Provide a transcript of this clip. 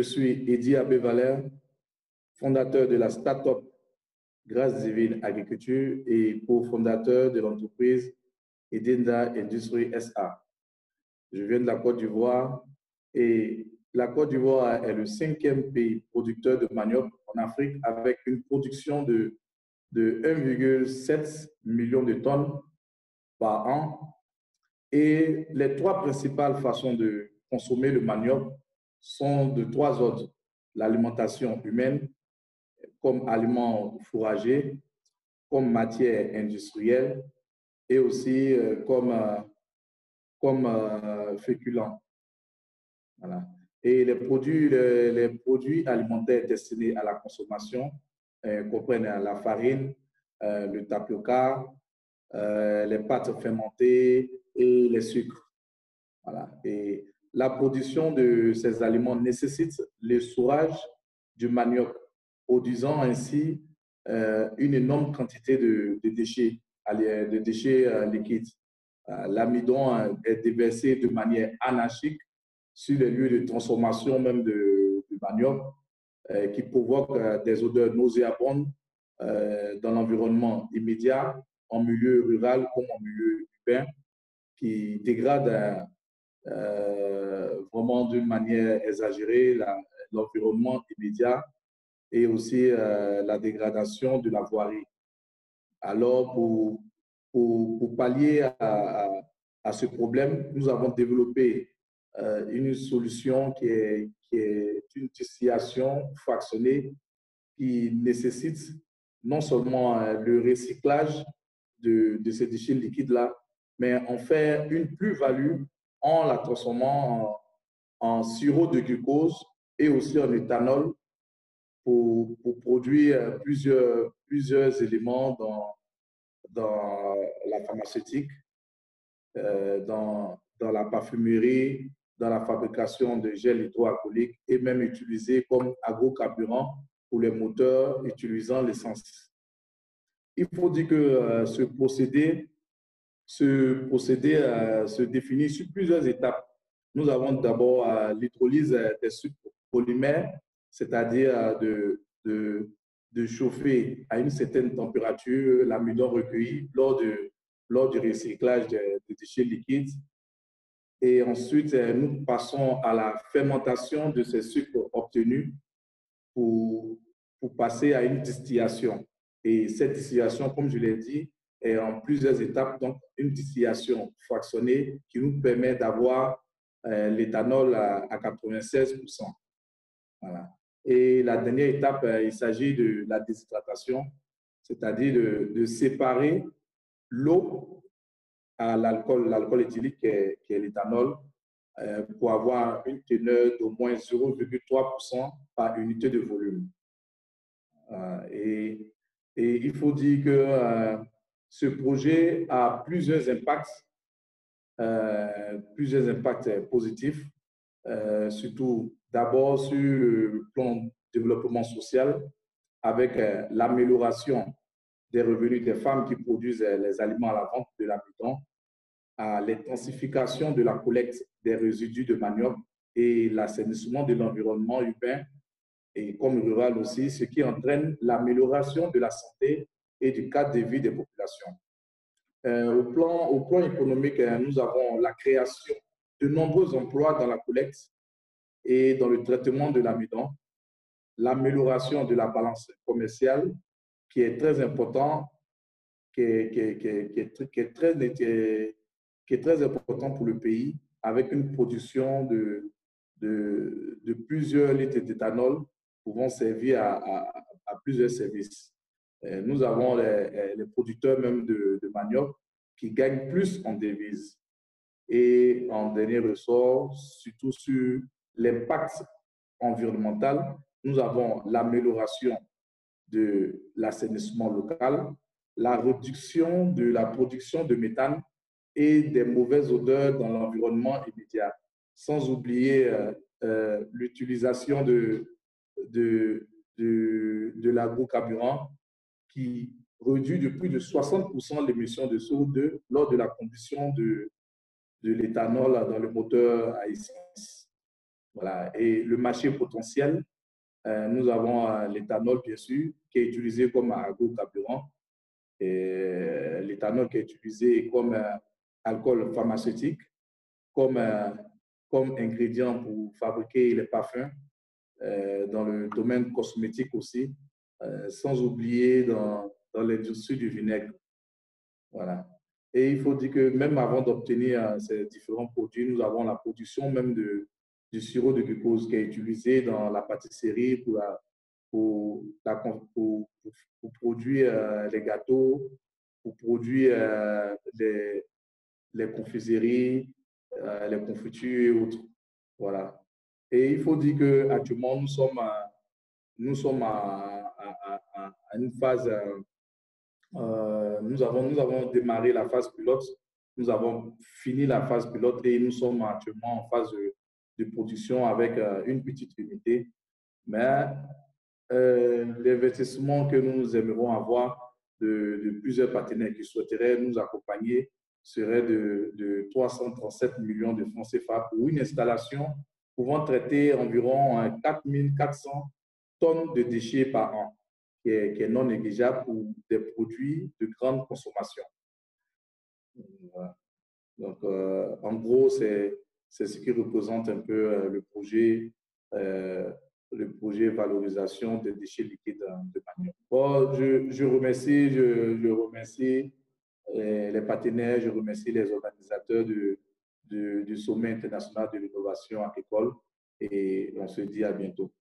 Je suis Eddie Abbé fondateur de la start-up Grâce Divine Agriculture et cofondateur de l'entreprise Edinda Industrie SA. Je viens de la Côte d'Ivoire et la Côte d'Ivoire est le cinquième pays producteur de manioc en Afrique avec une production de 1,7 million de tonnes par an. Et les trois principales façons de consommer le manioc sont de trois ordres. L'alimentation humaine comme aliment fourrager, comme matière industrielle et aussi euh, comme, euh, comme euh, féculent. Voilà. Et les produits, les, produits alimentaires destinés à la consommation comprennent la farine, le tapioca, les pâtes fermentées et les sucres. Voilà. Et la production de ces aliments nécessite le sourage du manioc, produisant ainsi euh, une énorme quantité de, déchets, de déchets euh, liquides. Euh, l'amidon est déversé de manière anarchique sur les lieux de transformation même de, manioc, qui provoque des odeurs nauséabondes dans l'environnement immédiat, en milieu rural comme en milieu urbain, qui dégrade vraiment d'une manière exagérée l'environnement immédiat et aussi euh, la dégradation de la voirie. Alors, pour, pour, pallier à, à, ce problème, nous avons développé euh, une solution qui est, qui est une distillation fractionnée qui nécessite non seulement euh, le recyclage de, de ces déchets liquides-là, mais en fait une plus-value en la transformant en, sirop de glucose et aussi en éthanol pour, produire plusieurs, plusieurs éléments dans, dans la pharmaceutique, euh, dans, dans la parfumerie, dans la fabrication de gel hydroalcoolique et même utilisé comme agrocarburant pour les moteurs utilisant l'essence. Il faut dire que euh, ce procédé, ce procédé se définit sur plusieurs étapes. Nous avons d'abord l'hydrolyse des sucres polymères c'est-à-dire euh, de, de, de, chauffer à une certaine température l'amidon recueilli lors, de, lors du recyclage des déchets liquides. Et ensuite, euh, nous passons à la fermentation de ces sucres obtenus pour, pour passer à une distillation. Et cette distillation, comme je l'ai dit, est en plusieurs étapes. Donc, une distillation fractionnée qui nous permet d'avoir euh, l'éthanol à, à 96%. Voilà. Et la dernière étape, euh, il s'agit de la déshydratation, c'est-à-dire de, séparer l'eau à l'alcool, l'alcool éthylique qui est, l'éthanol, euh, pour avoir une teneur d'au moins 0,3% par unité de volume. Et, il faut dire que ce projet a plusieurs impacts, plusieurs impacts positifs, surtout D'abord sur le plan développement social, avec euh, l'amélioration des revenus des femmes qui produisent euh, les aliments à la vente de l'habitant, l'intensification de la collecte des résidus de manioc et l'assainissement de l'environnement urbain et comme rural aussi, ce qui entraîne l'amélioration de la santé et du cadre de vie des populations. Euh, au, plan, économique, nous avons la création de nombreux emplois dans la collecte et dans le traitement de l'amidon, l'amélioration de la balance commerciale qui est très important, qui est, très, important pour le pays avec une production de, plusieurs litres d'éthanol pouvant servir à, plusieurs services. Nous avons les, producteurs même de, de, manioc qui gagnent plus en devises. Et en dernier ressort, surtout sur l'impact environnemental, nous avons l'amélioration de l'assainissement local, la réduction de la production de méthane et des mauvaises odeurs dans l'environnement immédiat, sans oublier euh, euh, l'utilisation de, de, de, de l'agrocarburant qui réduit de plus de 60% l'émission de CO2 lors de la combustion de, de l'éthanol dans le moteur à essence. Voilà. Et le marché potentiel, nous avons l'éthanol, bien sûr, qui est utilisé comme agrocarburant. Et l'éthanol qui est utilisé comme alcool pharmaceutique, comme, comme ingrédient pour fabriquer les parfums, dans le domaine cosmétique aussi, sans oublier dans, dans l'industrie du vinaigre. Voilà. Et il faut dire que même avant d'obtenir ces différents produits, nous avons la production même de, du sirop de glucose qui est utilisé dans la pâtisserie pour, pour, la, pour, pour produire euh, les gâteaux, pour produire euh, les, les confiseries, euh, les confitures et autres. Voilà. Et il faut dire qu'actuellement, nous sommes, nous sommes à, phase euh, nous, avons, démarré la phase pilote, nous avons fini la phase pilote et nous sommes actuellement en phase de, production avec euh, une petite unité. Mais euh, l'investissement que nous aimerions avoir de, plusieurs partenaires qui souhaiteraient nous accompagner serait de, de 337 millions de francs CFA pour une installation pouvant traiter environ 4400 tonnes de déchets par an qui est, non négligeable pour des produits de grande consommation. Donc, euh, en gros, c'est ce qui représente un peu euh, le projet, euh, le projet valorisation des déchets liquides de manioc. Bon, je, je, remercie, je, remercie les, partenaires, je remercie les organisateurs du, du sommet international de l'innovation agricole et on se dit à bientôt.